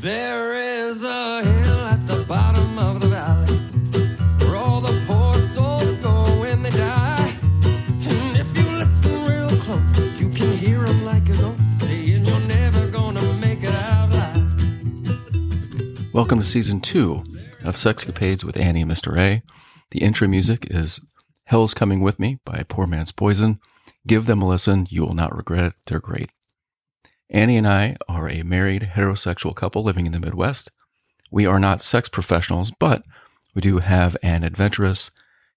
There is a hill at the bottom of the valley where all the poor souls go when they die. And if you listen real close, you can hear 'em like a ghost saying you're never gonna make it out alive. Welcome to season two of Sexcapades with Annie and Mr. A. The intro music is Hell's Coming With Me by Poor Man's Poison. Give them a listen. You will not regret it. They're great. Annie and I are a married heterosexual couple living in the Midwest. We are not sex professionals, but we do have an adventurous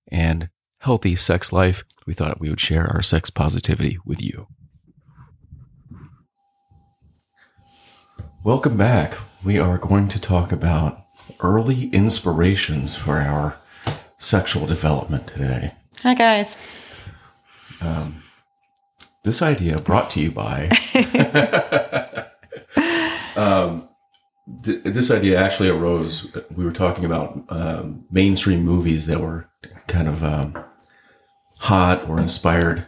and healthy sex life. We thought we would share our sex positivity with you. Welcome back. We are going to talk about early inspirations for our sexual development today. Hi, guys. Um, This idea brought to you by. um, th- this idea actually arose. We were talking about um, mainstream movies that were kind of um, hot or inspired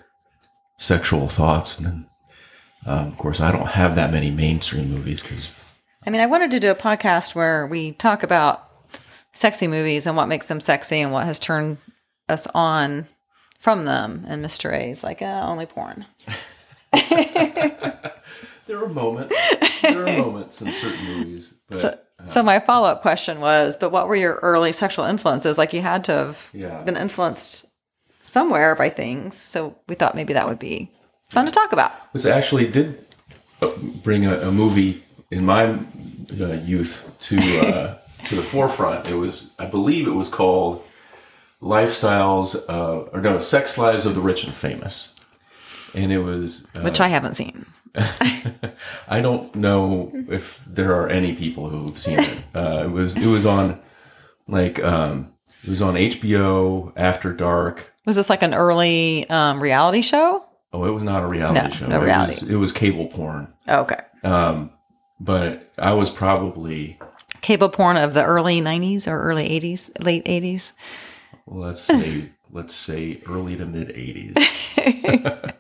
sexual thoughts, and then, um, of course, I don't have that many mainstream movies because I mean, I wanted to do a podcast where we talk about sexy movies and what makes them sexy and what has turned us on from them. And Mr. A is like, uh, only porn. there are moments. There are moments in certain movies, but So, so my follow up question was, but what were your early sexual influences? Like you had to have Yeah. been influenced somewhere by things. So we thought maybe that would be fun to talk about. This actually did uh, bring a, a movie in my uh, youth to uh, to the forefront. It was, I believe, it was called "Lifestyles," uh, or no, "Sex Lives of the Rich and Famous," and it was. Uh, Which I haven't seen. I don't know if there are any people who've seen it. Uh, it was it was on like um, it was on HBO after dark. Was this like an early um, reality show? Oh, it was not a reality No, show. no it reality. was it was cable porn. Oh, okay. Um, but I was probably Cable porn of the early 90s or early 80s, late 80s. Let's say let's say early to mid 80s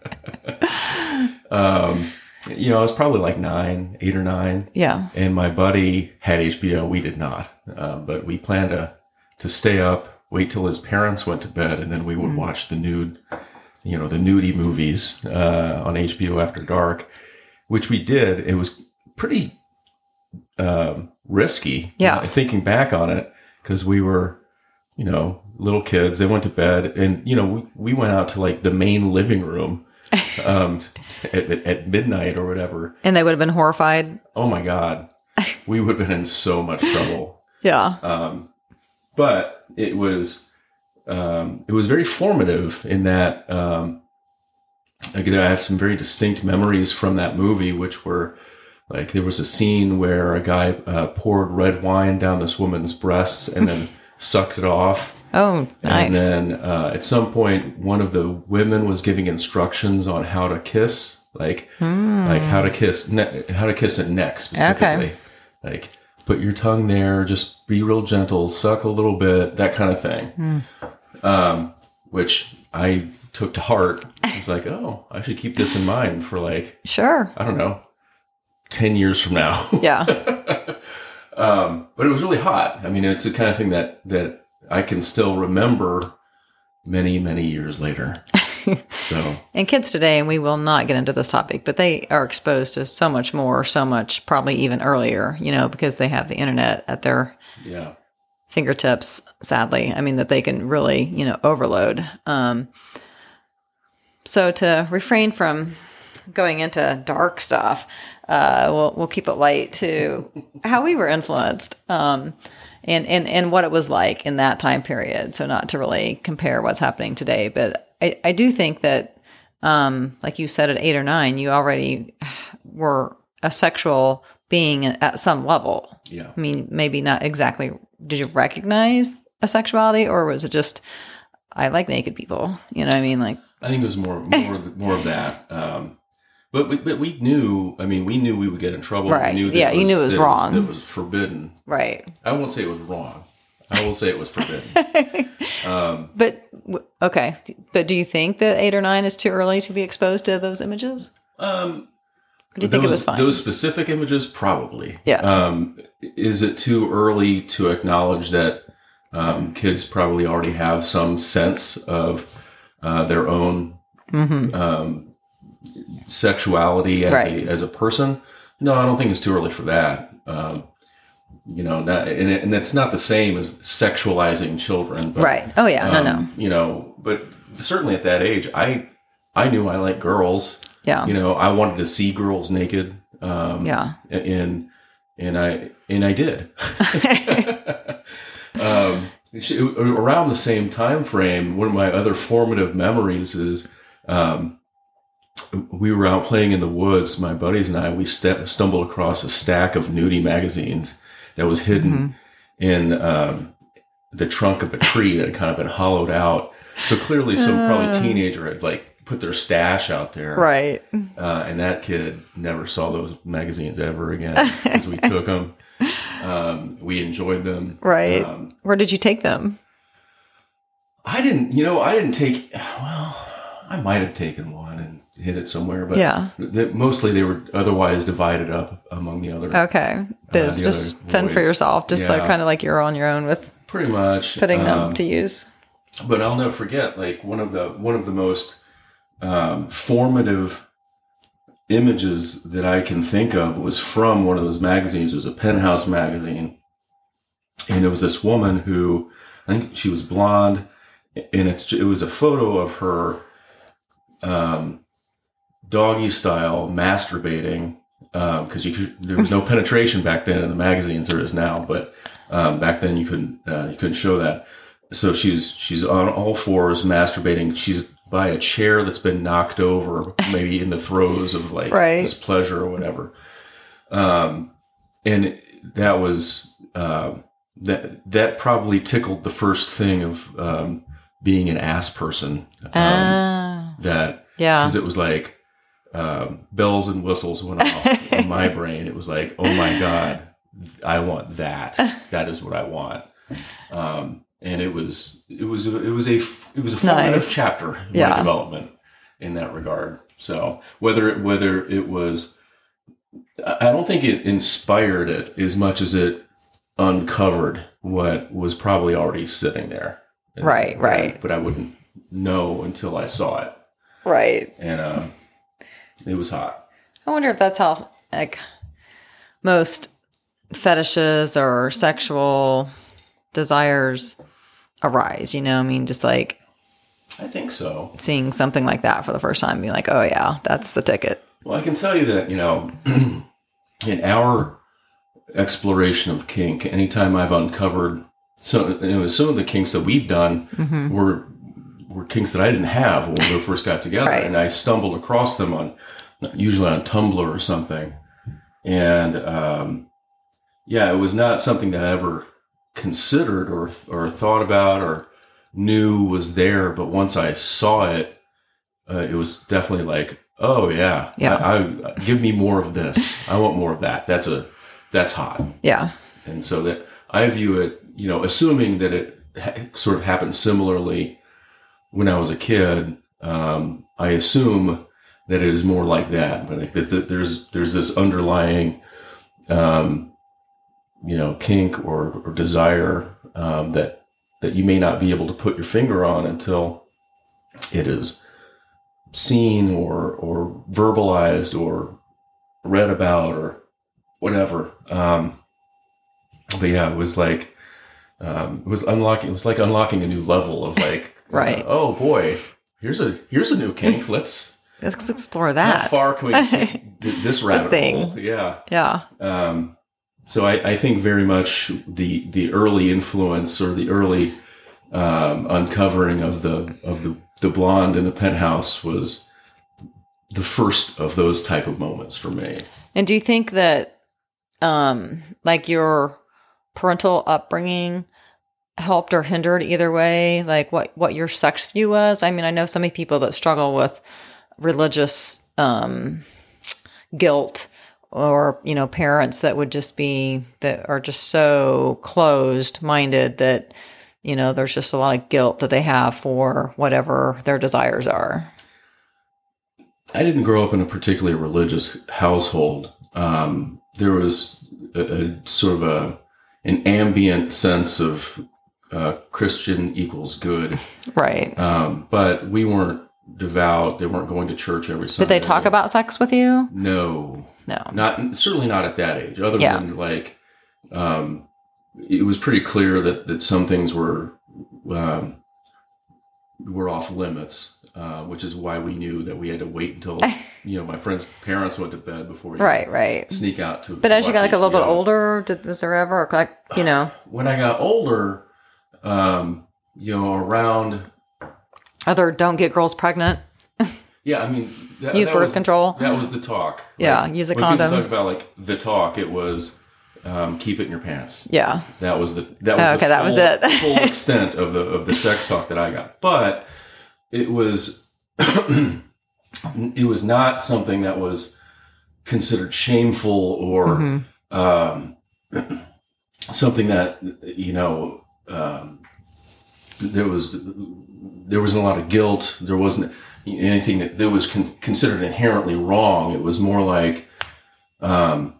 um you know i was probably like nine eight or nine. Yeah. and my buddy had hbo we did not. Um, but we planned to to stay up wait till his parents went to bed and then we would watch the nude you know the nudie movies uh, on hbo after dark which we did. It was pretty um, risky Yeah. you know, thinking back on it because we were you know, little kids. They went to bed, and you know, we, we went out to like the main living room um, at, at- midnight or whatever. And they would have been horrified. Oh my god, we would have been in so much trouble. Yeah. Um, but it was um, it was very formative in that um, again, I have some very distinct memories from that movie, which were like there was a scene where a guy uh, poured red wine down this woman's breasts and then sucked it off. Oh, nice. And then uh, at some point, one of the women was giving instructions on how to kiss, like like how to kiss, ne- how to kiss at neck specifically. okay. Like put your tongue there, just be real gentle, suck a little bit, that kind of thing. Um, which I took to heart. I was like, oh, I should keep this in mind for like Sure. I don't know, ten years from now. Yeah. Um, but it was really hot. I mean, it's the kind of thing that that I can still remember many many years later. so and kids today, and we will not get into this topic, but they are exposed to so much more, so much probably even earlier, you know, because they have the internet at their yeah, fingertips, sadly. I mean, that they can really, you know, overload. Um, so to refrain from going into dark stuff, uh, we'll, we'll keep it light to how we were influenced. Um, and, and, and what it was like in that time period. So not to really compare what's happening today, but I, I do think that, um, like you said at eight or nine, you already were a sexual being at some level. yeah. I mean, maybe not exactly. Did you recognize a sexuality, or was it just I like naked people? You know, what I mean, like I think it was more more more of that. Um, but we, but we knew. I mean, we knew we would get in trouble. Right. We knew that Yeah, you knew it was wrong. That was forbidden. right. I won't say it was wrong. I will say it was forbidden. um, But okay, but do you think that eight or nine is too early to be exposed to those images? um, do you think it those, was fine? Those specific images, probably. Yeah. Um, is it too early to acknowledge that um, kids probably already have some sense of uh, their own Mm-hmm. Um, sexuality as, Right. a, as a person? No, I don't think it's too early for that. Um, you know, not, and, it, and it's not the same as sexualizing children. But, right. Oh yeah. no, no. um, You know, but certainly at that age, I I knew I liked girls. Yeah. You know, I wanted to see girls naked. Um, yeah. and and I and I did. um, around the same time frame, one of my other formative memories is um, we were out playing in the woods. My buddies and I we st- stumbled across a stack of nudie magazines that was hidden in um, the trunk of a tree that had kind of been hollowed out. So clearly, some probably teenager had like put their stash out there, Right. uh, and that kid never saw those magazines ever again because we took them. Um, we enjoyed them. Right. Um, Where did you take them? I didn't, you know, I didn't take, well, I might have taken one hid it somewhere, but Yeah. th- mostly they were otherwise divided up among the other. Okay. This the just fend for yourself, just like kind of like you're on your own with Pretty much. putting them Um, to use. but I'll never forget like one of the one of the most um, formative images that I can think of was from one of those magazines. It was a Penthouse magazine, and it was this woman who I think she was blonde, and it's it was a photo of her um, doggy style masturbating because you could, there was no penetration back then in the magazines there is now, but um, back then you couldn't uh, you couldn't show that. So she's she's on all fours masturbating. She's by a chair that's been knocked over, maybe in the throes of like Right. displeasure or whatever. Um, and that was um that that probably tickled the first thing of um, being an ass person. Um, ah. that yeah. because it was like um, bells and whistles went off in my brain. It was like, oh my god, I want that. That is what I want. Um, and it was it was it was a it was a formative Nice. chapter in Yeah. my development in that regard. So whether it, whether it was, I don't think it inspired it as much as it uncovered what was probably already sitting there. Right, right. But I wouldn't know until I saw it Right. and uh, it was hot. I wonder if that's how like most fetishes or sexual desires arise. You know, I mean, just like I think so. seeing something like that for the first time, being like, oh yeah, that's the ticket. Well, I can tell you that you know, in our exploration of kink, anytime I've uncovered so you know, some of the kinks that we've done mm-hmm. were were kinks that I didn't have when we first got together, Right. and I stumbled across them on usually on Tumblr or something, and um, yeah, it was not something that I ever considered or or thought about or knew was there, but once I saw it, uh, it was definitely like, oh yeah, Yeah. I, I give me more of this. I want more of that. That's a that's hot, Yeah. and so that I view it, you know, assuming that it ha- sort of happened similarly when I was a kid. Um, I assume that it is more like that, but that, that there's there's this underlying, um, you know, kink or, or desire um, that that you may not be able to put your finger on until it is seen or or verbalized or read about or whatever. Um, but yeah, it was like um, it was unlocking. It was like unlocking a new level of like, Right. uh, oh boy, here's a here's a new kink. Let's Let's explore that. how far can we take this rabbit thing. hole? Yeah. Yeah. Um, so I, I think very much the the early influence or the early um, uncovering of the of the the blonde in the penthouse was the first of those type of moments for me. And do you think that, um, like your parental upbringing helped or hindered either way? Like what what your sex view was? I mean, I know so many people that struggle with religious um, guilt, or you know, parents that would just be that are just so closed minded that you know there's just a lot of guilt that they have for whatever their desires are. I didn't grow up in a particularly religious household. Um, there was a, a sort of a an ambient sense of uh, Christian equals good, Right. um, but we weren't devout. They weren't going to church every Sunday. Did they talk about sex with you? No, No. not certainly not at that age. Other Yeah. than like, um, it was pretty clear that that some things were um, were off limits, uh, which is why we knew that we had to wait until you know my friends' parents went to bed before we Right, right. sneak out to. But as you got like a little bit older, did, was there ever like you know when I got older, um, you know, around other don't get girls pregnant? yeah, I mean, that, Use that birth was- control. That was the talk. Yeah, use a condom. Talk about like the talk. It was um, keep it in your pants. Yeah. That was the that was Oh, the okay, that was full- it. full extent of the of the sex talk that I got. But it was it was not something that was considered shameful or Mm-hmm. um, something that you know um, there was there wasn't a lot of guilt. There wasn't anything that, that was con- considered inherently wrong. It was more like um,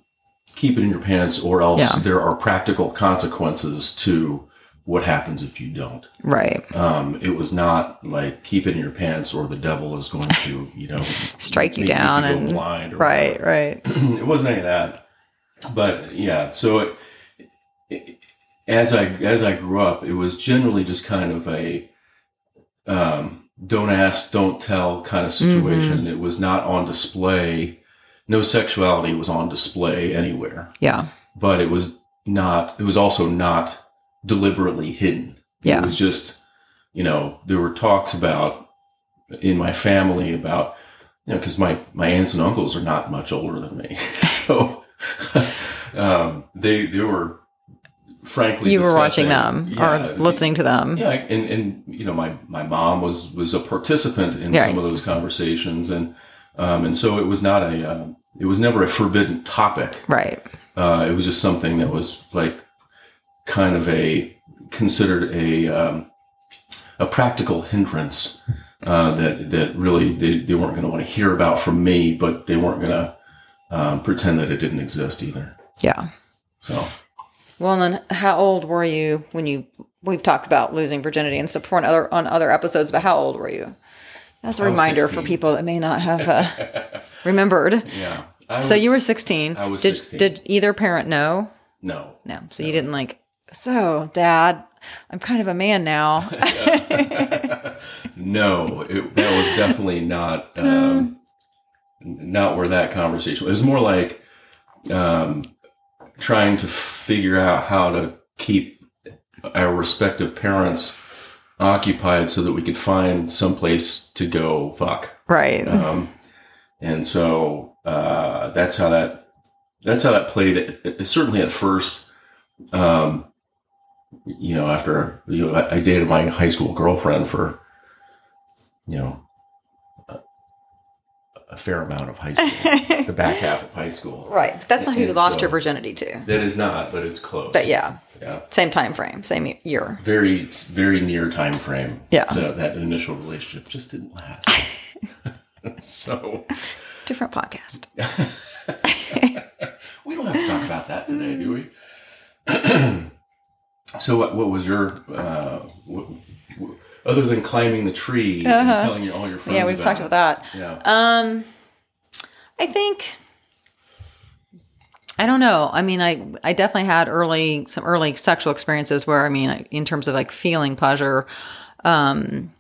keep it in your pants, or else Yeah. there are practical consequences to what happens if you don't. Right. Um, it was not like keep it in your pants, or the devil is going to you know Strike you down go and blind or right, whatever right. it wasn't any of that. But yeah, so it, it, as I as I grew up, it was generally just kind of a um, don't ask, don't tell kind of situation. Mm-hmm. It was not on display. No sexuality was on display anywhere, Yeah. but it was not. It was also not deliberately hidden. Yeah. It was just, you know, there were talks about in my family about, you know, because my my aunts and uncles are not much older than me, so um, they they were frankly You were watching them yeah, or listening to them. yeah, and and you know, my my mom was was a participant in Right. some of those conversations, and um, and so it was not a um, it was never a forbidden topic. Right. Uh, it was just something that was like kind of a considered a um, a practical hindrance uh, that that really they, they weren't going to want to hear about from me, but they weren't going to um, pretend that it didn't exist either. Yeah. So Well, then, how old were you when you? We've talked about losing virginity and stuff on other on other episodes, but how old were you? As a I reminder for people that may not have uh, remembered. yeah, So was- you were sixteen. I was did, 16. Did either parent know? no No. So you didn't like. So, Dad, I'm kind of a man now. No, it, that was definitely not um, not where that conversation. It was more like um, trying to figure out how to keep our respective parents occupied so that we could find someplace to go fuck. right. Um, and so uh, that's how that that's how that played. It, it- certainly at first, um, you know, after you know, I, I dated my high school girlfriend for you know a fair amount of high school, the back half of high school. right. That's not who you lost so- your virginity to. That is not, but it's close. But yeah, yeah, same time frame, same year. very very near time frame. Yeah. so that initial relationship just didn't last. so. Different podcast. We don't have to talk about that today, do we? so, what, what was your, uh, what- other than climbing the tree and telling you all your friends? Uh-huh. Yeah, we've talked it? about that. Yeah. Um, I think I don't know. I mean, I I definitely had early some early sexual experiences where I mean, in terms of like feeling pleasure, um,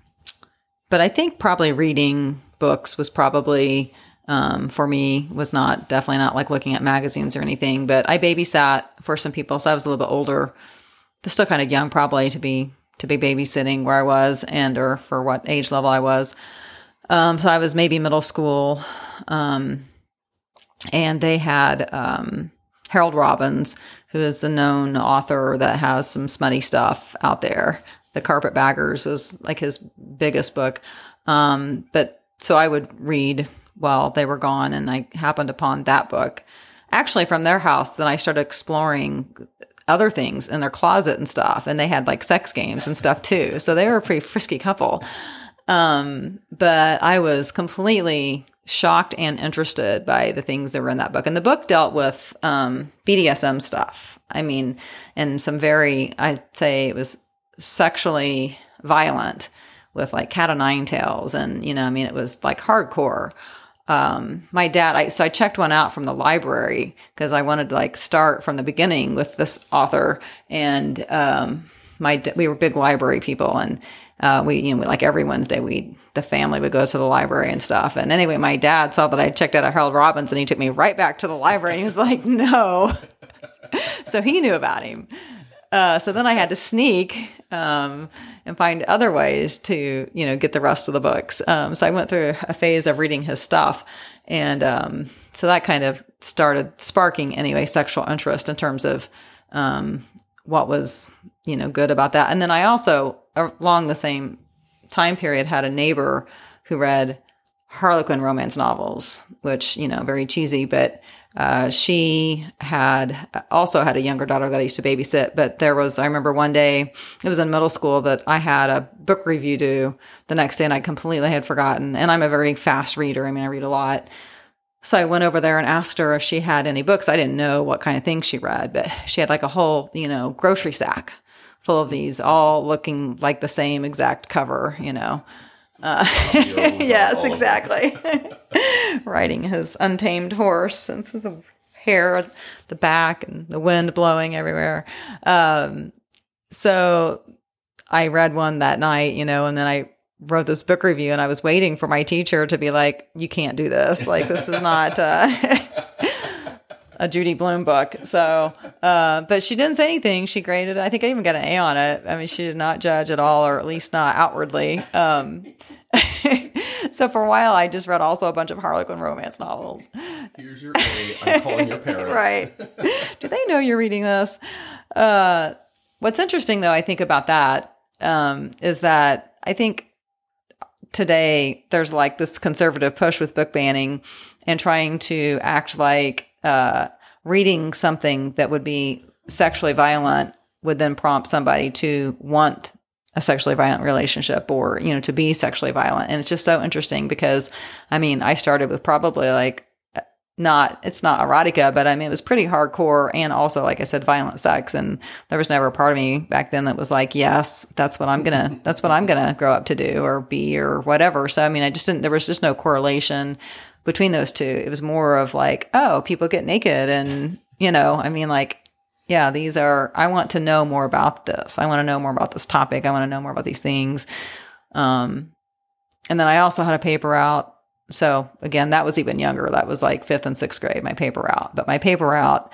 but I think probably reading books was probably um, for me was not definitely not like looking at magazines or anything. But I babysat for some people, so I was a little bit older, but still kind of young probably to be to be babysitting where I was and or for what age level I was. Um, so I was maybe middle school, um, and they had um, Harold Robbins, who is the known author that has some smutty stuff out there. The Carpetbaggers was like his biggest book. Um, but so I would read while they were gone, and I happened upon that book actually from their house. Then I started exploring other things in their closet and stuff, and they had like sex games and stuff too. So they were a pretty frisky couple. Um, but I was completely shocked and interested by the things that were in that book. And the book dealt with um, BDSM stuff. I mean, and some very, I'd say it was sexually violent with like cat o' nine tails. And, you know, I mean, it was like hardcore. Um, my dad, I, so I checked one out from the library because I wanted to like start from the beginning with this author. And, um, my, we were big library people and, uh, we, you know, like every Wednesday, we, the family would go to the library and stuff. And anyway, my dad saw that I checked out a Harold Robbins and he took me right back to the library and he was like, no. so he knew about him. Uh, so then I had to sneak um, and find other ways to, you know, get the rest of the books. Um, so I went through a phase of reading his stuff, and um, so that kind of started sparking anyway sexual interest in terms of um, what was, you know, good about that. And then I also, along the same time period, had a neighbor who read Harlequin romance novels, which you know, very cheesy, but uh, she had also had a younger daughter that I used to babysit, but there was, I remember one day, it was in middle school that I had a book review due the next day and I completely had forgotten. And I'm a very fast reader. I mean, I read a lot. So I went over there and asked her if she had any books. I didn't know what kind of things she read, but she had like a whole, you know, grocery sack full of these, all looking like the same exact cover, you know. Uh, yes, exactly. Riding his untamed horse, and the hair at the back and the wind blowing everywhere. Um, so I read one that night, you know, and then I wrote this book review, and I was waiting for my teacher to be like, "You can't do this. Like, this is not." Uh, a Judy Blume book. So, uh, but she didn't say anything. She graded. I think I even got an A on it. I mean, she did not judge at all, or at least not outwardly. Um, so for a while, I just read also a bunch of Harlequin romance novels. Here's your A. I'm calling your parents. right? Do they know you're reading this? Uh, what's interesting, though, I think about that um, is that I think today there's like this conservative push with book banning and trying to act like uh, reading something that would be sexually violent would then prompt somebody to want a sexually violent relationship or you know to be sexually violent. And it's just so interesting because i mean i started with probably like not it's not erotica but i mean it was pretty hardcore and also like i said violent sex. And there was never a part of me back then that was like yes that's what i'm gonna that's what i'm gonna grow up to do or be or whatever. So i mean i just didn't there was just no correlation between those two. It was more of like, oh, people get naked and, you know, I mean, like, yeah, these are, I want to know more about this. I want to know more about this topic. I want to know more about these things. Um, and then I also had a paper out. So again, that was even younger. That was like fifth and sixth grade, my paper out. But my paper out,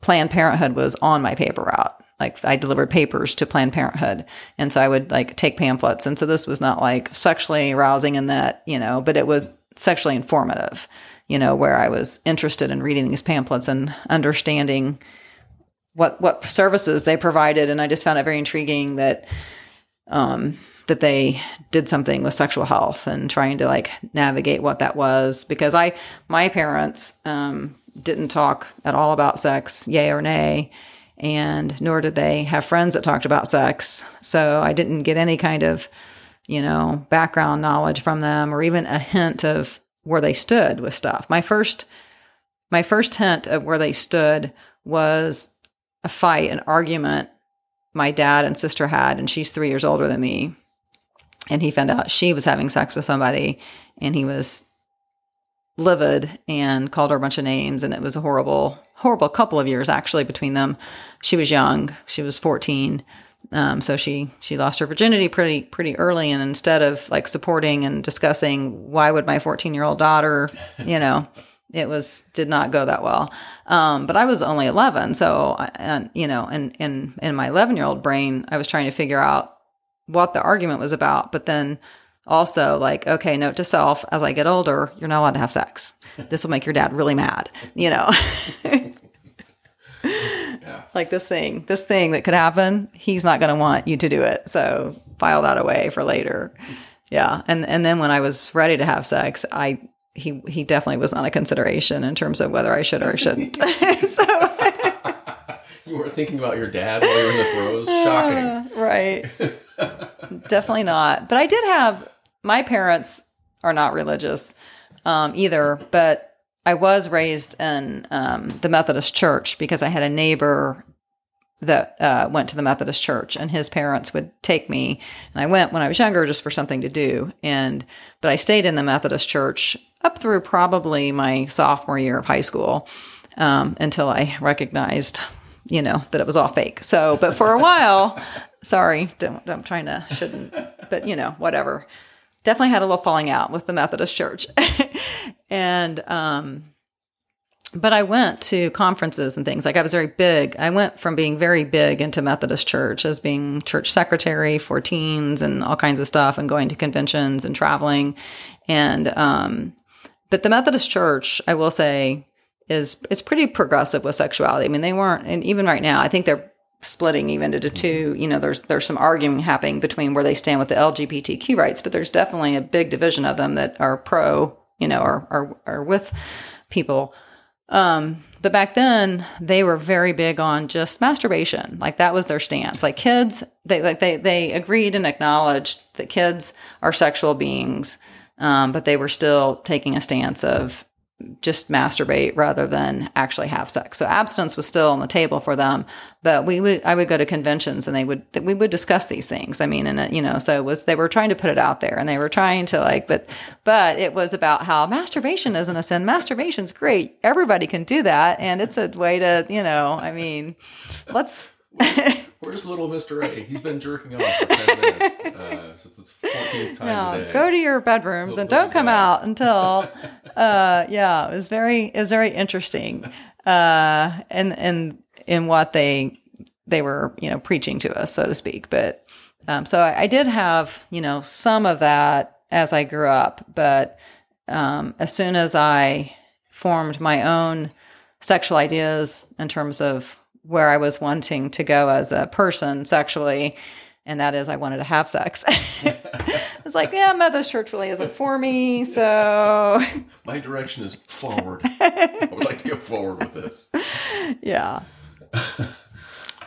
Planned Parenthood was on my paper route. Like I delivered papers to Planned Parenthood. And so I would like take pamphlets. And so this was not like sexually arousing in that, you know, but it was sexually informative, you know, where I was interested in reading these pamphlets and understanding what what services they provided, and I just found it very intriguing that um, that they did something with sexual health and trying to like navigate what that was because I my parents um, didn't talk at all about sex, yay or nay. And nor did they have friends that talked about sex. So I didn't get any kind of you know, background knowledge from them or even a hint of where they stood with stuff. My first my first hint of where they stood was a fight, an argument my dad and sister had, and she's three years older than me. And he found out she was having sex with somebody, and he was livid and called her a bunch of names. And it was a horrible, horrible couple of years actually between them. She was young, she was 14. Um, so she she lost her virginity pretty pretty early, and instead of like supporting and discussing why would my 14 year old daughter, you know, it was did not go that well. Um, but I was only 11, so and you know, and in in my 11 year old brain, I was trying to figure out what the argument was about, but then also like okay note to self as i get older you're not allowed to have sex this will make your dad really mad you know like this thing, this thing that could happen, he's not going to want you to do it. So file that away for later. Yeah. And, and then when I was ready to have sex, I, he, he definitely was not a consideration in terms of whether I should or I shouldn't. so you were thinking about your dad while you were in the throes. Shocking. Uh, right. definitely not. But I did have, my parents are not religious. um, either, but I was raised in um, the Methodist church because I had a neighbor that uh, went to the Methodist church, and his parents would take me, and I went when I was younger just for something to do. And but I stayed in the Methodist church up through probably my sophomore year of high school um, until I recognized, you know, that it was all fake. So, but for a while, sorry, don't, I'm trying to shouldn't, but you know, whatever. Definitely had a little falling out with the Methodist church, and um, but I went to conferences and things. Like I was very big. I went from being very big into Methodist church as being church secretary for teens and all kinds of stuff and going to conventions and traveling. And, um, but the Methodist church, I will say, is, is pretty progressive with sexuality. I mean, they weren't, and even right now, I think they're splitting even into two. You know, there's, there's some arguing happening between where they stand with the LGBTQ rights, but there's definitely a big division of them that are pro, you know, are, are, are with people um, but back then they were very big on just masturbation. Like that was their stance. Like kids, they like they they agreed and acknowledged that kids are sexual beings, um, but they were still taking a stance of just masturbate rather than actually have sex. So abstinence was still on the table for them, but we would I would go to conventions and they would we would discuss these things. I mean, and it, you know, so it was they were trying to put it out there and they were trying to like, but but it was about how masturbation isn't a sin. Masturbation's great. Everybody can do that, and it's a way to you know. I mean, let's. Where's little Mr. A? He's been jerking off for 10 minutes. Uh, since the 14th time no, go to your bedrooms and don't come out until. Uh, yeah, it was very it was very interesting, uh, and and in what they they were you know preaching to us, so to speak. But um, so I, I did have you know some of that as I grew up, but um, as soon as I formed my own sexual ideas in terms of where I was wanting to go as a person sexually, and that is I wanted to have sex. it's like, yeah, Methodist church really isn't for me, so My direction is forward. I would like to go forward with this. yeah.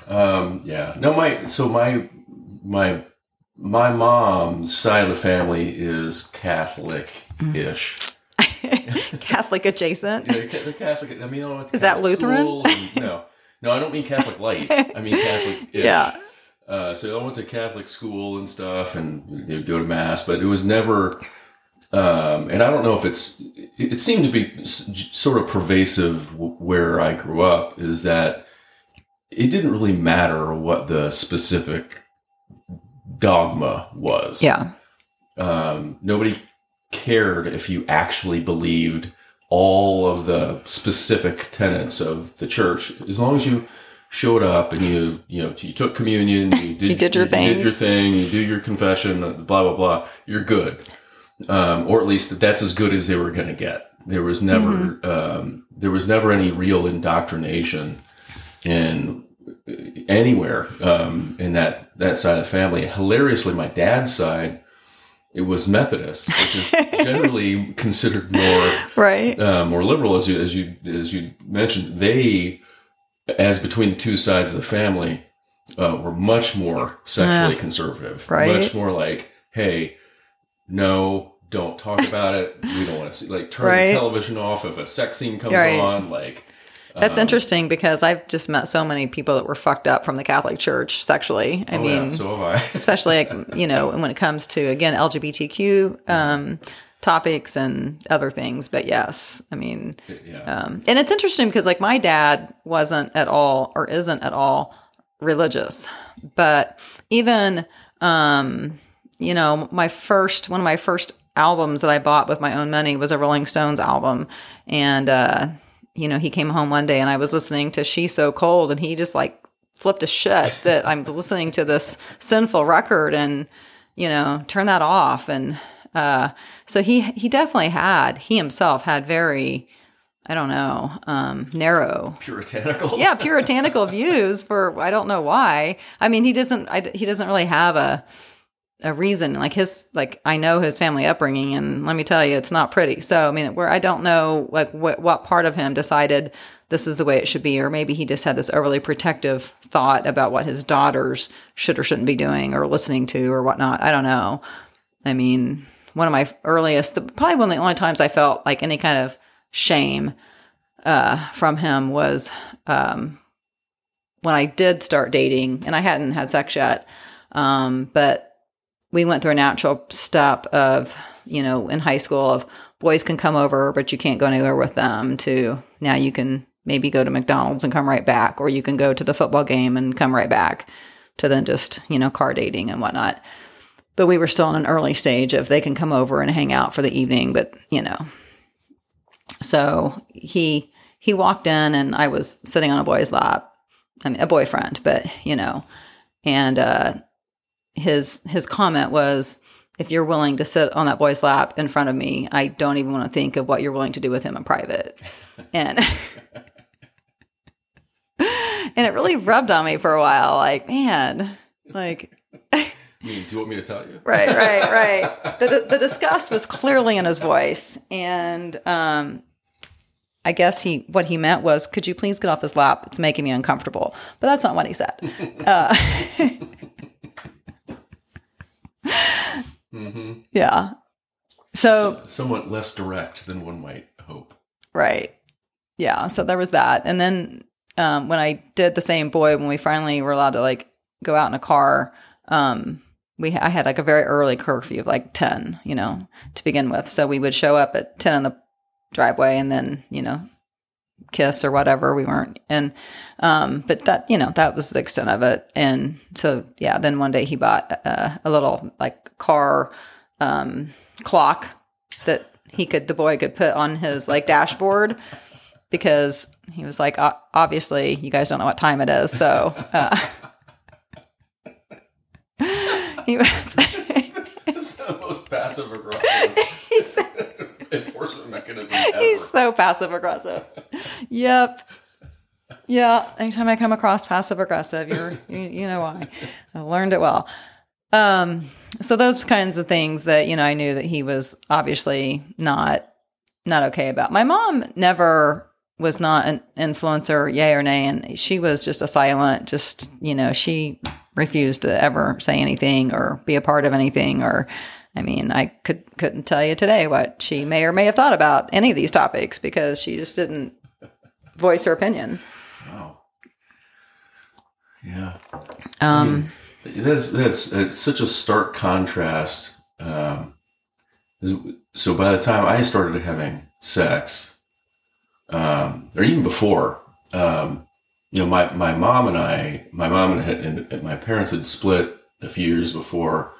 um, Yeah. No, my so my my my mom's side of the family is Catholic-ish. Catholic adjacent. They're Catholic. I mean, Is that Catholic Lutheran? and- no, no, I don't mean Catholic light. I mean Catholic-ish. Yeah. Uh, so I went to Catholic school and stuff, and you know, go to mass, but it was never. Um, and I don't know if it's. It seemed to be s- sort of pervasive where I grew up. Is that it didn't really matter what the specific dogma was. Yeah. Um, nobody cared if you actually believed all of the specific tenets of the church, as long as you showed up and you you know you took communion, you did, You did your you did your thing, you do your confession, blah blah blah. You're good, um, or at least that's as good as they were going to get. There was never Mm-hmm. um, there was never any real indoctrination in anywhere um, in that that side of the family. Hilariously, my dad's side. It was Methodist, which is generally considered more Right. uh, more liberal, as you as you as you mentioned, they, as between the two sides of the family, uh, were much more sexually conservative. Right. Much more like, hey, no, don't talk about it. We don't want to see. Like, turn Right. the television off if a sex scene comes Right. on. Like, That's interesting because I've just met so many people that were fucked up from the Catholic Church sexually. I oh mean, yeah, so have I. especially like, you know, when it comes to again LGBTQ um, topics and other things. But yes, I mean, yeah. um, and it's interesting because like my dad wasn't at all or isn't at all religious, but even um, you know, my first one of my first albums that I bought with my own money was a Rolling Stones album, and uh, you know, he came home one day and I was listening to "She's So Cold," and he just like flipped a shit that I'm listening to this sinful record and you know turn that off and uh, so he he definitely had he himself had very I don't know um, narrow Puritanical. yeah puritanical views for I don't know why I mean he doesn't I, he doesn't really have a a reason. Like his like I know his family upbringing and let me tell you it's not pretty. So I mean where I don't know like what what part of him decided this is the way it should be or maybe he just had this overly protective thought about what his daughters should or shouldn't be doing or listening to or whatnot. I don't know. I mean one of my earliest, probably one of the only times I felt like any kind of shame uh, from him was um, when I did start dating, and I hadn't had sex yet, um, but we went through a natural step of, you know, in high school of boys can come over, but you can't go anywhere with them. To now you can maybe go to McDonald's and come right back, or you can go to the football game and come right back. To then just you know car dating and whatnot but we were still in an early stage of they can come over and hang out for the evening but you know so he he walked in and i was sitting on a boy's lap i mean a boyfriend but you know and uh his his comment was if you're willing to sit on that boy's lap in front of me i don't even want to think of what you're willing to do with him in private. And and it really rubbed on me for a while like man like I mean, do you want me to tell you? right right right. The, the disgust was clearly in his voice and um i guess he what he meant was could you please get off his lap? It's making me uncomfortable. But that's not what he said. Uh, yeah so Somewhat less direct than one might hope. Right. Yeah. So there was that. And then um, when I did the same boy, when we finally were allowed to like go out in a car, um, we I had like a very early curfew of like ten, you know, to begin with. So we would show up at ten in the driveway, and then you know, kiss or whatever. We weren't, and um, but that you know that was the extent of it. And so yeah, then one day he bought uh, a little like car um, clock that he could the boy could put on his like dashboard because he was like "O- obviously you guys don't know what time it is so uh, he was It's the most passive aggressive enforcement mechanism ever. he's so passive aggressive yep. Yeah anytime i come across passive aggressive you're you, you know why. I learned it well. Um so those kinds of things that you know i knew that he was obviously not not okay about. My mom never was not an influencer yay or nay and she was just a silent just you know she refused to ever say anything or be a part of anything or I mean, I could couldn't tell you today what she may or may have thought about any of these topics because she just didn't voice her opinion. Wow. Yeah. Um, That's that's it's such a stark contrast. Um, so by the time I started having sex, um, or even before, um, you know, my, my mom and I, my mom and, had, and my parents had split a few years before,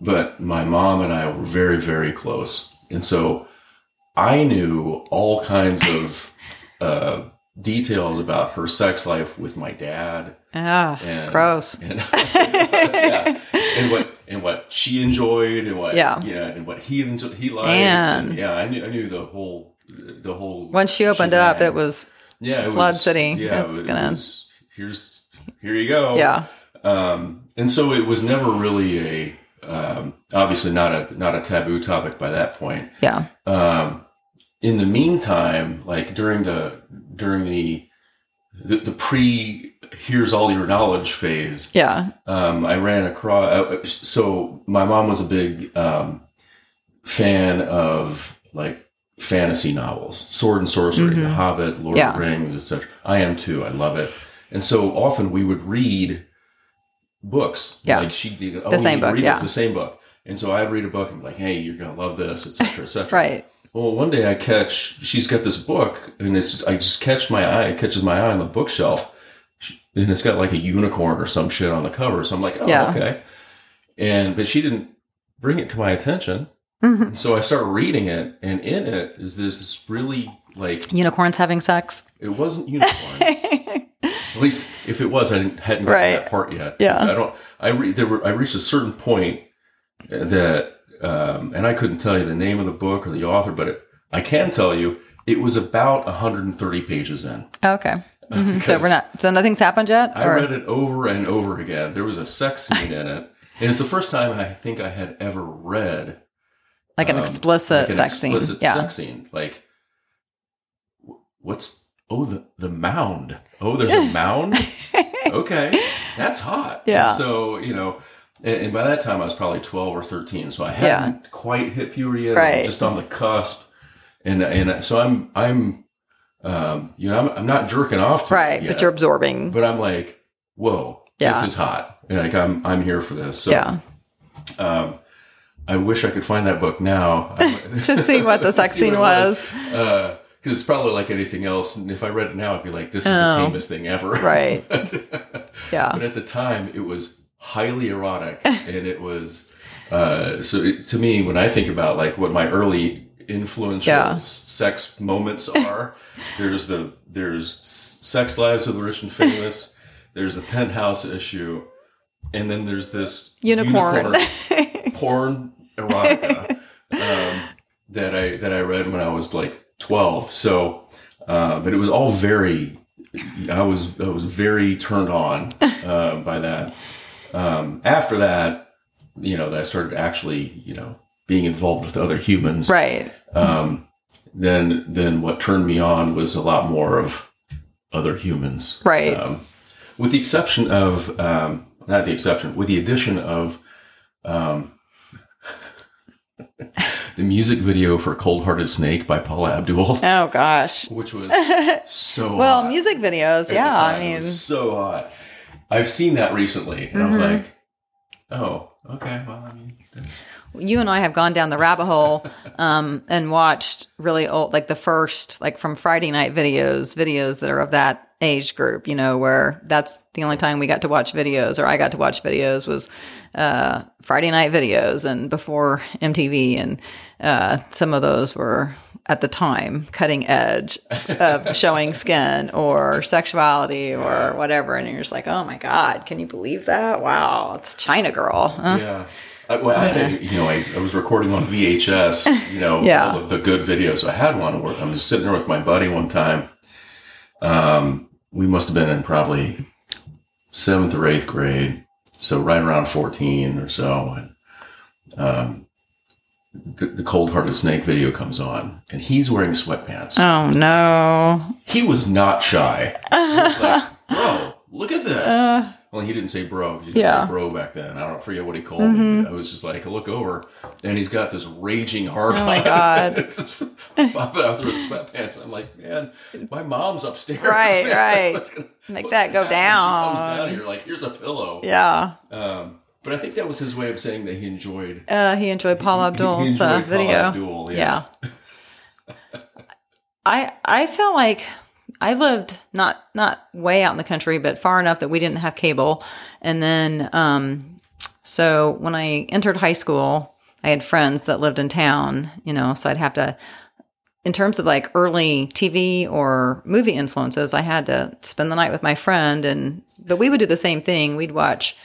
but my mom and I were very very close, and so I knew all kinds of uh, details about her sex life with my dad ah, and gross. and, yeah, and what and what she enjoyed and what Yeah. yeah and what he enjoyed, he liked Man. and yeah I knew I knew the whole the whole Once she opened up, it was yeah it Flood was- City. yeah It's it gonna- was, here's here you go yeah, um and so it was never really a um obviously not a not a taboo topic by that point yeah, um, in the meantime, like during the during the the, the pre here's all your knowledge phase, yeah, um, I ran across. Uh, so my mom was a big um, fan of like fantasy novels, sword and sorcery, The Hobbit, Lord Mm-hmm. Yeah. of the Rings, etc. I am too. I love it. And so often we would read books. Yeah. like she did. Oh, The same book, read yeah. It's the same book. And so I'd read a book and be like, "Hey, you're gonna love this," etc., etc. right, Well, one day I catch she's got this book, and it's I just catch my eye, it catches my eye on the bookshelf, and it's got like a unicorn or some shit on the cover. So I'm like, oh, Yeah. okay. And but she didn't bring it to my attention, Mhm. so I start reading it, and in it is this, this really like unicorns having sex. it wasn't unicorns. At least if it was, I didn't, hadn't gotten Right. that part yet. Yeah. I don't. I re, there were. I reached a certain point that, um, and I couldn't tell you the name of the book or the author, but it, I can tell you it was about 130 pages in. okay, Mhm. so we're not. So nothing's happened yet. I read it over and over again. There was a sex scene in it, and it's the first time I think I had ever read like an um, explicit like an sex scene. explicit Yeah, sex scene. Like, what's oh the the mound? Oh, there's a mound. okay, that's hot. Yeah. And so you know, and, by that time I was probably twelve or thirteen, so I hadn't quite hit puberty yet. Right. Just on the cusp, and and so I'm I'm, um, you know, I'm, I'm not jerking off to Right. yet, But you're absorbing. but I'm like, whoa, Yeah. this is hot. And, Like I'm I'm here for this. So yeah. um, I wish I could find that book now To see what the sex scene was. because it's probably like anything else. And if I read it now, I'd be like, "This is Oh. the tamest thing ever." Right. Yeah. but at the time, it was highly erotic, and it was. Uh, so it, to me, when I think about like what my early influential Yeah. sex moments are, there's the there's Sex Lives of the Rich and Famous, there's the Penthouse issue, and then there's this Unicorn. porn erotica um, that I that I read when I was like twelve. So, uh, but it was all very. I was I was very turned on uh, by that. Um, after that, you know, that I started actually, you know, being involved with other humans. right. Um, then then what turned me on was a lot more of other humans. Right. Um, with the exception of um, not the exception, with the addition of um, the music video for "Cold Hearted Snake" by Paula Abdul, Oh gosh. which was so Well, hot music videos, at yeah. I It mean, was so hot. I've seen that recently, and I was Mhm. like, "Oh, okay. Well, I mean, that's you and I have gone down the rabbit hole um, and watched really old, like the first, like from Friday night videos, videos that are of that age group, you know, where that's the only time we got to watch videos or I got to watch videos was uh, Friday night videos and before MTV. And uh, some of those were at the time cutting edge of showing skin or sexuality or whatever. And you're just like, oh my God, can you believe that? Wow, it's China Girl. Huh? yeah." I, well, I had a, you know, I, I was recording on VHS, you know, Yeah. all of the good videos. So I had one where I'm just sitting there with my buddy one time. Um, we must have been in probably seventh or eighth grade, so right around 14 or so. And, um, the, the cold hearted snake video comes on, and he's wearing sweatpants. Oh no. He was not shy. He was like, bro, look at this. Uh, well, he didn't say bro. He didn't Yeah. say bro back then. I don't forget what he called me. I was just like, I look over, and he's got this raging hard Oh my on. God. it's just popping out through his sweatpants. I'm like, man, my mom's upstairs. Right, man. right. What's gonna- Make that go happen? She comes down. down here, like, here's a pillow. yeah. Um, but I think that was his way of saying that he enjoyed. Uh, he enjoyed Paul he- he Abdul's uh, enjoyed Paula video. Abdul, yeah. yeah. I I feel like I lived not not way out in the country, but far enough that we didn't have cable. And then, um, so when I entered high school, I had friends that lived in town. You know, so I'd have to. In terms of like early TV or movie influences, I had to spend the night with my friend, and but we would do the same thing. We'd watch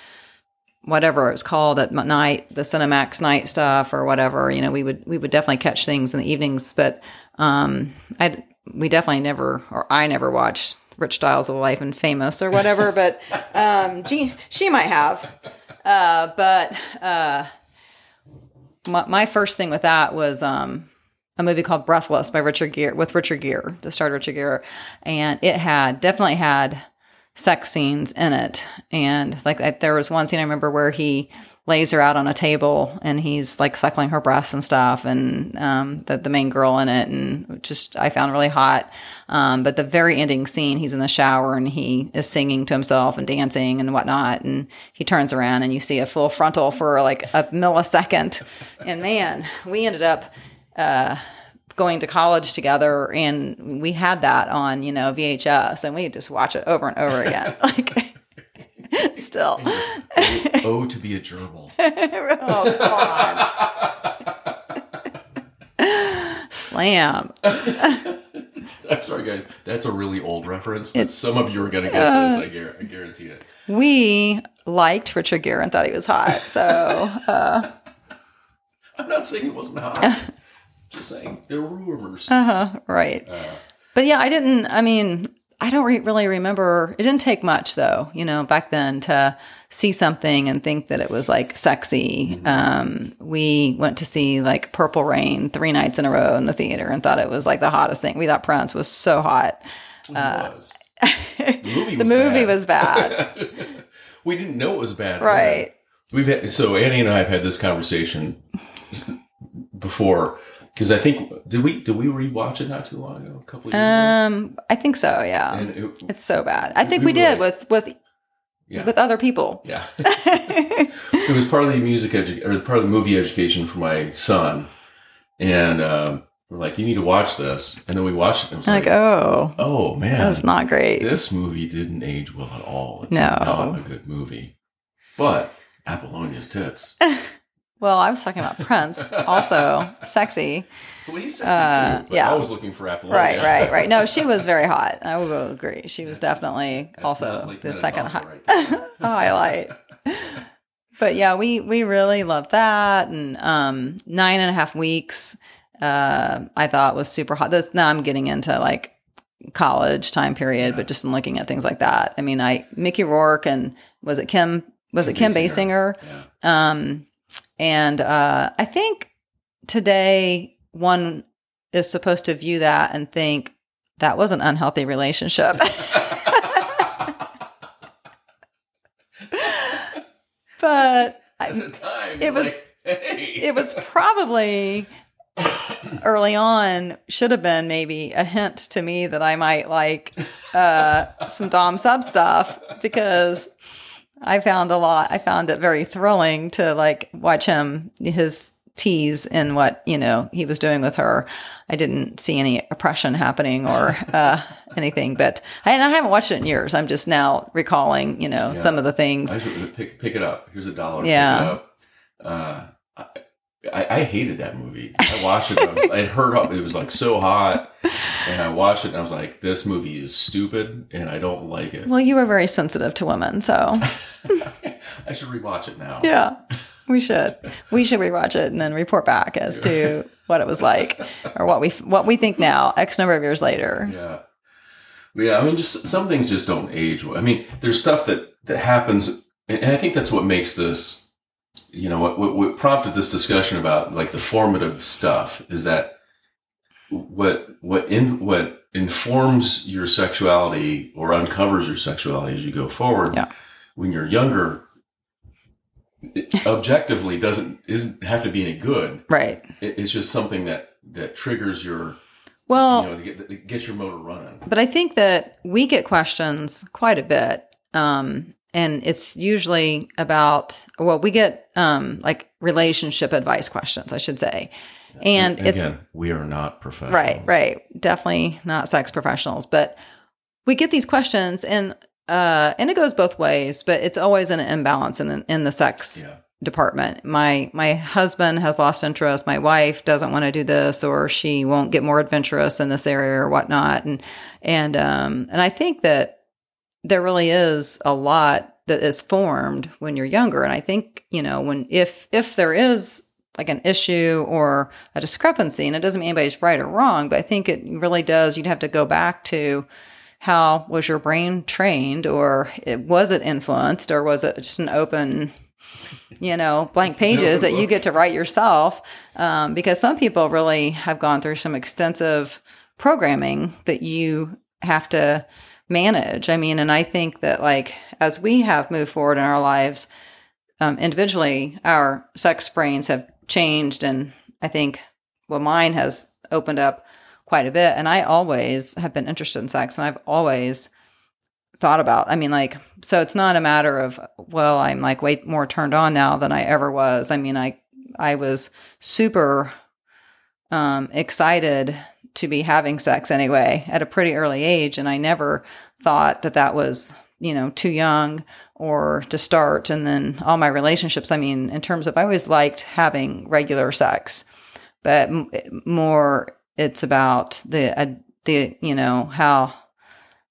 whatever it was called at night, the Cinemax night stuff or whatever. You know, we would we would definitely catch things in the evenings, but um, I we definitely never or I never watched Rich Styles of Life and Famous or whatever. but um, she she might have. Uh, but uh, my my first thing with that was um, a movie called Breathless by Richard Gere with Richard Gere, the star Richard Gere, and it had definitely had sex scenes in it. And like there was one scene I remember where he lays her out on a table and he's like suckling her breasts and stuff, and um, the the main girl in it, and just I found really hot. Um, but the very ending scene, he's in the shower and he is singing to himself and dancing and whatnot, and he turns around and you see a full frontal for like a millisecond, and man, we ended up going to college together and we had that on you know vhs and we just watch it over and over again like still oh, to be a gerbil. oh on slam I'm sorry, guys. That's a really old reference, but some of you are going to get this. I, guar- I guarantee it. we liked richard gere and thought he was hot so uh, I'm not saying it wasn't hot. Just saying there were rumors. Uh huh. right but yeah i didn't i mean i don't re- really remember. It didn't take much though you know back then to see something and think that it was like sexy. Um, we went to see like purple rain three nights in a row in the theater and thought it was like the hottest thing. We thought prince was so hot. It was. The movie was the movie bad. was bad. We didn't know it was bad. right. We've had, so Annie and I have had this conversation before because I think did we did we rewatch it not too long ago, a couple of years Um, I think so. Yeah. It, it's so bad. I think we we did were- with with yeah, with other people. yeah. it was part of the music edu- or part of the movie education for my son, and um, we're like, you need to watch this, and then we watched it. And it was like, like, oh, oh man, that's not great. this movie didn't age well at all. It's No. not a good movie, but Apollonia's tits. Well, I was talking about Prince, also sexy. Well, he's sexy Uh, too. But yeah. I was looking for Apple. Right, right, right. No, she was very hot. I will agree. She was definitely That's also the second hot right highlight. But yeah, we we really loved that, and um, nine and a half weeks. Uh, I thought was super hot. This now I'm getting into like college time period, but just in looking at things like that. I mean, I Mickey Rourke and was it Kim? Was it Kim Basinger? Yeah. Um, and uh, I think today one is supposed to view that and think that was an unhealthy relationship. but At the time, It was- like, hey. it was probably early on should have been maybe a hint to me that I might like uh, some Dom sub stuff because I found a lot. I found it very thrilling to like watch him his tease in what you know he was doing with her. I didn't see any oppression happening or uh, anything, but I, and I haven't watched it in years. I'm just now recalling you know some of the things. I pick pick it up. Here's a dollar. Yeah. Pick it up. Uh, I, I hated that movie. I watched it. I, was, I heard it was like so hot, and I watched it. and I was like, "This movie is stupid, and I don't like it." Well, you were very sensitive to women, so I should rewatch it now. yeah, we should. We should rewatch it and then report back as to what it was like or what we what we think now, X number of years later. Yeah. Yeah, I mean, just some things just don't age well. I mean, there's stuff that that happens, and, and I think that's what makes this, you know, what, what what prompted this discussion about like the formative stuff is that what what in what informs your sexuality or uncovers your sexuality as you go forward. Yeah. When you're younger, objectively doesn't isn't have to be any good. Right. It, it's just something that that triggers your Well, you know to get, gets your motor running. But I think that we get questions quite a bit. Um, and it's usually about, well, we get um, like relationship advice questions, I should say. And it's we are not professionals. right, right. Definitely not sex professionals, but we get these questions and, uh, and it goes both ways, but it's always an imbalance in, in the sex Yeah. department. My my husband has lost interest. My wife doesn't want to do this, or she won't get more adventurous in this area or whatnot. And and um and I think that there really is a lot that is formed when you're younger. And I think you know when if if there is like an issue or a discrepancy, and it doesn't mean anybody's right or wrong, but I think it really does. You'd have to go back to how was your brain trained, or it, was it influenced, or was it just an open you know, blank pages that you get to write yourself. Um, because some people really have gone through some extensive programming that you have to manage. I mean, and I think that like as we have moved forward in our lives, um, individually, our sex brains have changed, and I think well, mine has opened up quite a bit. And I always have been interested in sex, and I've always thought about. I mean, like, so it's not a matter of, well, I'm like way more turned on now than I ever was. I mean, I, I was super um, excited to be having sex anyway at a pretty early age. And I never thought that that was, you know, too young or to start. And then all my relationships, I mean, in terms of, I always liked having regular sex, but m- more it's about the, uh, the, you know, how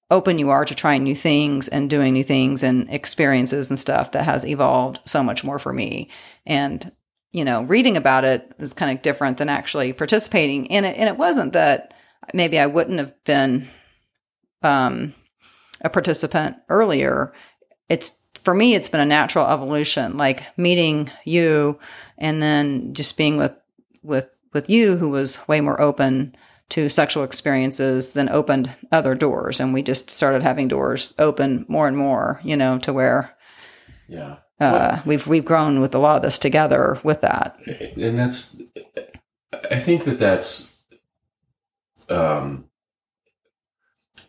open you are to trying new things and doing new things and experiences and stuff that has evolved so much more for me. And, you know, reading about it was kind of different than actually participating in it. And it wasn't that maybe I wouldn't have been um, a participant earlier. It's for me, it's been a natural evolution, like meeting you and then just being with, with, with you who was way more open to sexual experiences then opened other doors and we just started having doors open more and more you know to where Yeah. Uh, we've we've grown with a lot of this together with that. and that's i think that that's um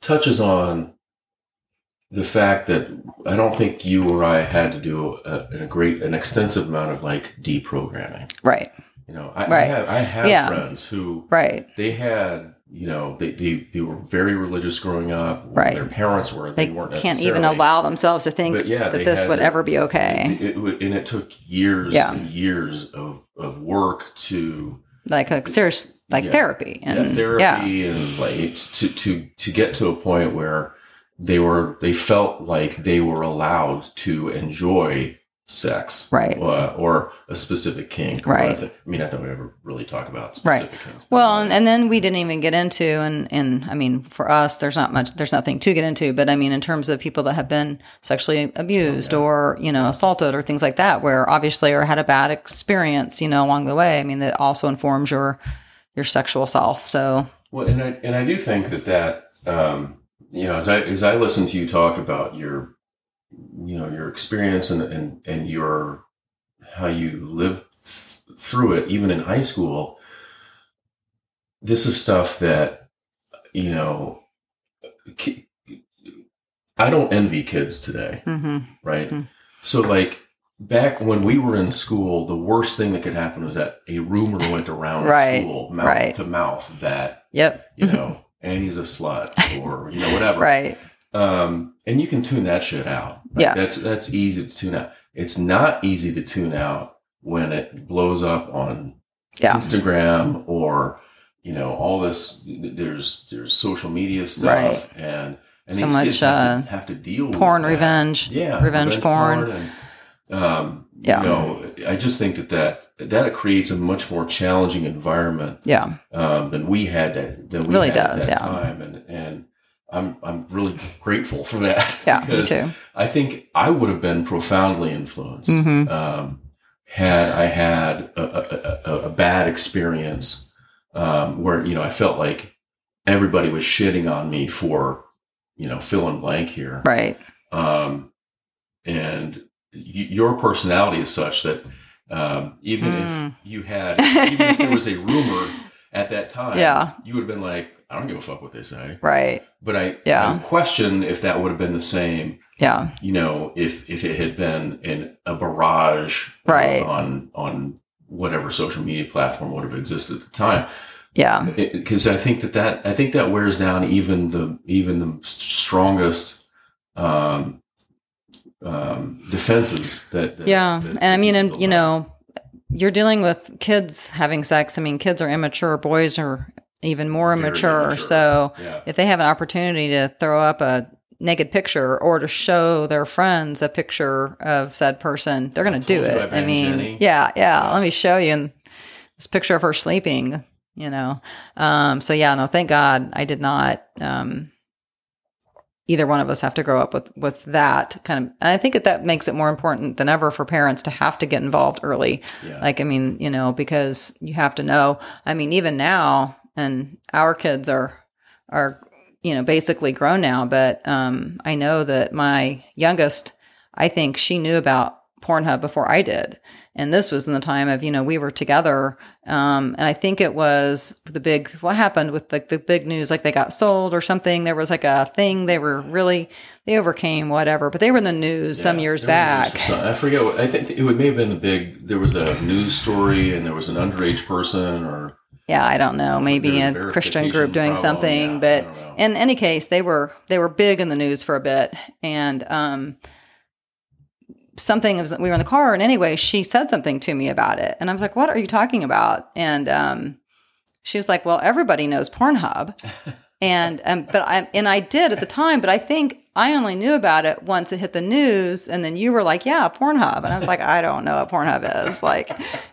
touches on the fact that i don't think you or i had to do a, a great an extensive amount of like deprogramming Right. you know i, I have i have Yeah. friends who Right. they had you know they, they they were very religious growing up Right. their parents were They they, weren't They can't even allow themselves to think But yeah, that this would ever be okay. It, it, and it took years Yeah. and years of, of work to Like a serious like Yeah. therapy and yeah, therapy yeah. and like to to to get to a point where they were they felt like they were allowed to enjoy sex Right. uh, or a specific kink Right. I, th- I mean not that we ever really talk about Right. specific kinks Well, and, and then we didn't even get into, and and I mean, for us, there's not much, there's nothing to get into. But I mean, in terms of people that have been sexually abused or you know assaulted or things like that, where obviously or had a bad experience, you know, along the way. I mean, that also informs your your sexual self. So Well, and I and I do think that that um, you know as I as I listen to you talk about your you know your experience and and and your how you live th- through it even in high school. This is stuff that you know. ki- I don't envy kids today, hmm right? Mm. So like back when we were in school, the worst thing that could happen was that a rumor went around Right, school, mouth right. to mouth, that yep, you know, Annie's a slut or you know whatever. right, Um, and you can tune that shit out. Like, Yeah. that's that's easy to tune out. It's not easy to tune out when it blows up on yeah, Instagram or you know all this. There's there's social media stuff and and So much, have, uh, to, have to deal porn with revenge, Yeah, revenge porn. and, um, Yeah. You know, I just think that that that creates a much more challenging environment yeah, um, than we had to, than we Really had does, yeah. time, and and I'm I'm really grateful for that. yeah, me too. I think I would have been profoundly influenced Mhm. um, had I had a, a, a, a bad experience um, where you know I felt like everybody was shitting on me for you know fill in blank here, Right, um, and y- your personality is such that um, even Mm. if you had even if there was a rumor at that time, Yeah. you would have been like, I don't give a fuck what they say. right, But I, Yeah. I question if that would have been the same, yeah, you know, if if it had been in a barrage Right. on on whatever social media platform would have existed at the time. yeah, Because I think that that I think that wears down even the even the strongest um, um, defenses that, that yeah. that And I mean, and you know, you're dealing with kids having sex. I mean, kids are immature. Boys are even more immature. immature. So yeah. if they have an opportunity to throw up a naked picture or to show their friends a picture of said person, they're going to do told you I it. I mean, yeah, yeah, Yeah. Let me show you this picture of her sleeping. You know, um, so yeah, no, thank God I did not. Um, either one of us have to grow up with with that kind of. And I think that that makes it more important than ever for parents to have to get involved early. Yeah. Like, I mean, you know, because you have to know. I mean, even now, and our kids are are you know basically grown now, but um, I know that my youngest, I think she knew about Pornhub before I did, and this was in the time of you know we were together, um, and I think it was the big what happened with the the big news, like they got sold or something. There was like a thing they were really they overcame whatever, but they were in the news some years back. I forget what I think it would may have been the big. There was a news story, and there was an underage person, or yeah, I don't know, maybe a Christian group doing problem, something, yeah, but in any case, they were they were big in the news for a bit, and um, something was we were in the car, and anyway, she said something to me about it, and I was like, "What are you talking about?" And um, she was like, "Well, everybody knows Pornhub." And um, but I and I did at the time, but I think I only knew about it once it hit the news, and then you were like, "Yeah, Pornhub," and I was like, "I don't know what Pornhub is." Like,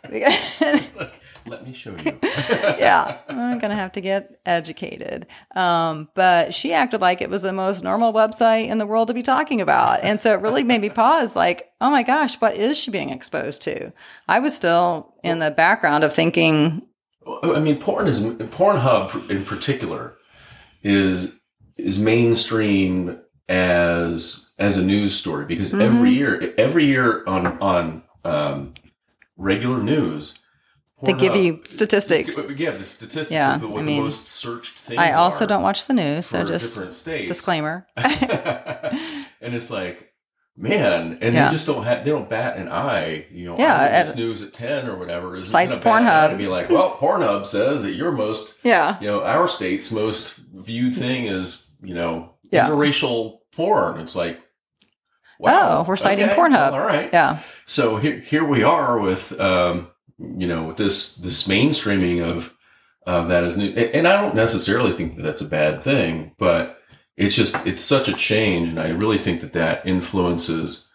let me show you. yeah, I'm gonna have to get educated. Um, but she acted like it was the most normal website in the world to be talking about, and so it really made me pause. Like, oh my gosh, what is she being exposed to? I was still in the background of thinking, I mean, porn is Pornhub in particular is is mainstream as as a news story because Mm-hmm. every year every year on on um, regular news They give you statistics. yeah the statistics Yeah, of the, I mean, most searched things I also don't watch the news, so just disclaimer. and it's like, man, and Yeah. they just don't have, they don't bat an eye. You know, Yeah, read this news at ten or whatever. Is Cites gonna bat an eye Pornhub. and be like, well, Pornhub says that your most, Yeah. you know, our state's most viewed thing is, you know, Yeah. interracial porn. It's like, wow, Oh, we're citing okay, Pornhub. well, all right, Yeah. so here, here we are with, um, you know, with this this mainstreaming of of that as new, and I don't necessarily think that that's a bad thing, but it's just it's such a change, and I really think that that influences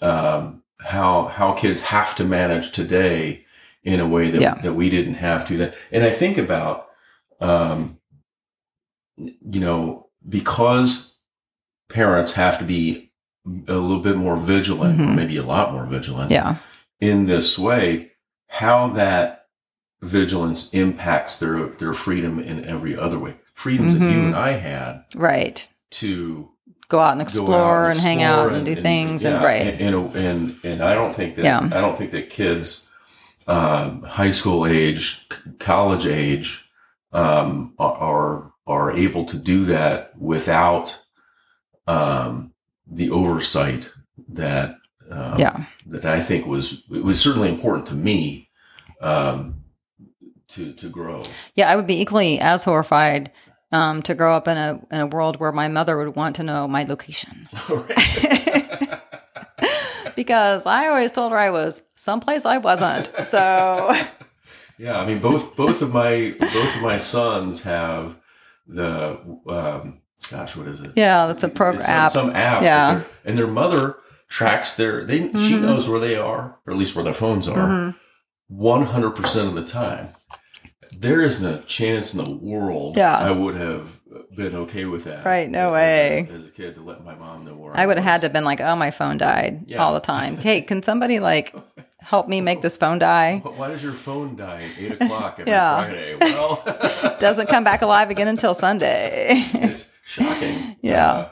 um, how how kids have to manage today in a way that Yeah. that we didn't have to. That, and I think about, um, you know, because parents have to be a little bit more vigilant, Mhm. maybe a lot more vigilant, Yeah. in this way, how that vigilance impacts their their freedom in every other way. Freedoms that you Mhm. and I had Right. to Go out and explore out and, hang out explore and, do things and yeah, right. and, and and and I don't think that Yeah. I don't think that kids um, high school age, college age, um, are are able to do that without um, the oversight that um, yeah. that I think was it was certainly important to me um, to to grow. Yeah, I would be equally as horrified um, to grow up in a in a world where my mother would want to know my location because I always told her I was someplace I wasn't. So yeah, I mean both both of my both of my sons have the um, gosh, what is it? yeah, that's a program some, app. some app. Yeah. and their mother tracks their. They she Mhm. knows where they are, or at least where their phones are, Mhm. hundred percent of the time. There isn't a chance in the world Yeah. I would have been okay with that. Right, no as a- way. As a, kid, to let my mom know where I would have had to have been like, oh, my phone died Yeah. all the time. Hey, can somebody like help me make this phone die? Why does your phone die at eight o'clock every Yeah. Friday? Well, Doesn't come back alive again until Sunday. it's shocking. Yeah. Uh,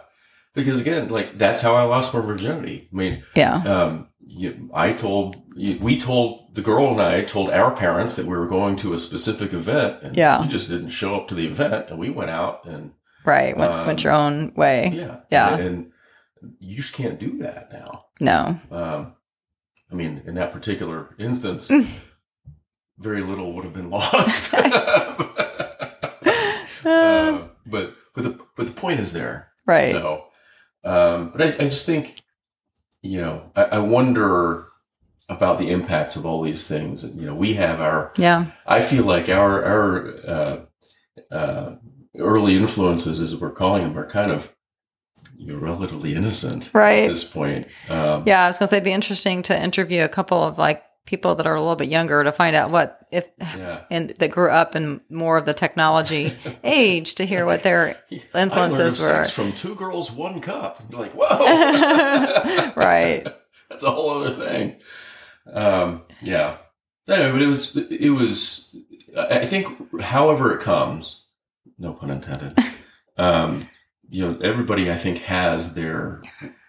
because again, like that's how I lost my virginity. I mean, yeah. um, you, I told you, we told the girl and I told our parents that we were going to a specific event, and Yeah. we just didn't show up to the event, and we went out and Right. Went, um, went your own way. yeah, Yeah. and, and you just can't do that now. No. Um, I mean, in that particular instance, Mm. very little would have been lost. Uh, but but the but the point is there. right. So, um, but I, I just think, you know, I, I wonder about the impacts of all these things. You know, we have our. yeah. I feel like our our uh, uh, early influences, as we're calling them, are kind of you know, relatively innocent right. at this point. Um, Yeah. I was going to say it'd be interesting to interview a couple of like people that are a little bit younger to find out what if yeah. and that grew up in more of the technology age to hear what their influences were. from two girls, one cup. You're like, whoa, Right. That's a whole other thing. Um, yeah. Anyway, but it was, it was. I think, however it comes, no pun intended. Um, you know, everybody I think has their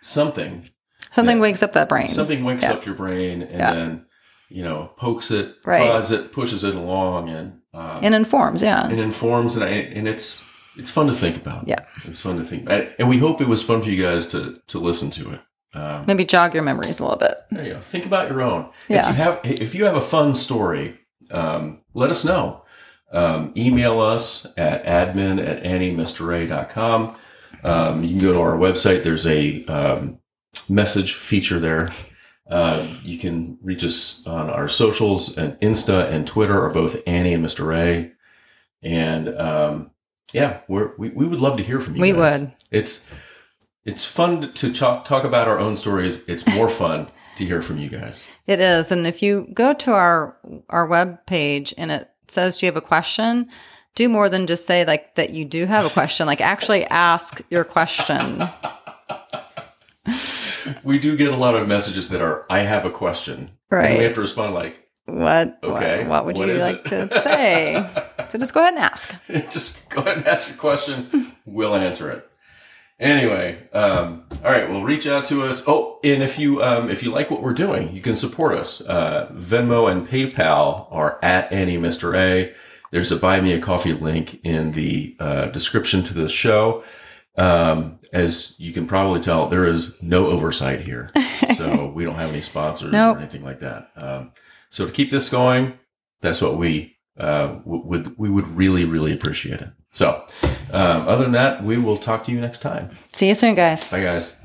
something. Something wakes up that brain. Something wakes Yeah. up your brain and Yeah. then, you know, pokes it, Right. prods it, pushes it along, and um, and informs. Yeah. and informs and, I, and it's it's fun to think about. Yeah. it's fun to think, about. and we hope it was fun for you guys to to listen to it. Um, Maybe jog your memories a little bit. there you go. Think about your own. Yeah. If you have if you have a fun story, um, let us know. Um, email us at admin at annieandmra.com. Um, you can go to our website. There's a um, message feature there. Uh, you can reach us on our socials and Insta and Twitter are both Annie and Mr. A. And um, yeah, we're, we we would love to hear from you. We guys. would. It's it's fun to talk talk about our own stories. It's more fun to hear from you guys. It is. And if you go to our our web page and it says do you have a question, do more than just say like that you do have a question. Like actually ask your question. We do get a lot of messages that are I have a question. Right. And we have to respond like What Okay, what, what would what you like it? to say? so just go ahead and ask. just go ahead and ask your question. We'll answer it. Anyway, um, all right. Well, reach out to us. Oh, and if you um, if you like what we're doing, you can support us. Uh, Venmo and PayPal are at Annie Mr. A. There's a buy me a coffee link in the uh, description to the show. Um, as you can probably tell, there is no oversight here, so we don't have any sponsors Nope. or anything like that. Um, so to keep this going, that's what we uh, w- would we would really really appreciate it. So, um, other than that, we will talk to you next time. See you soon, guys. Bye, guys.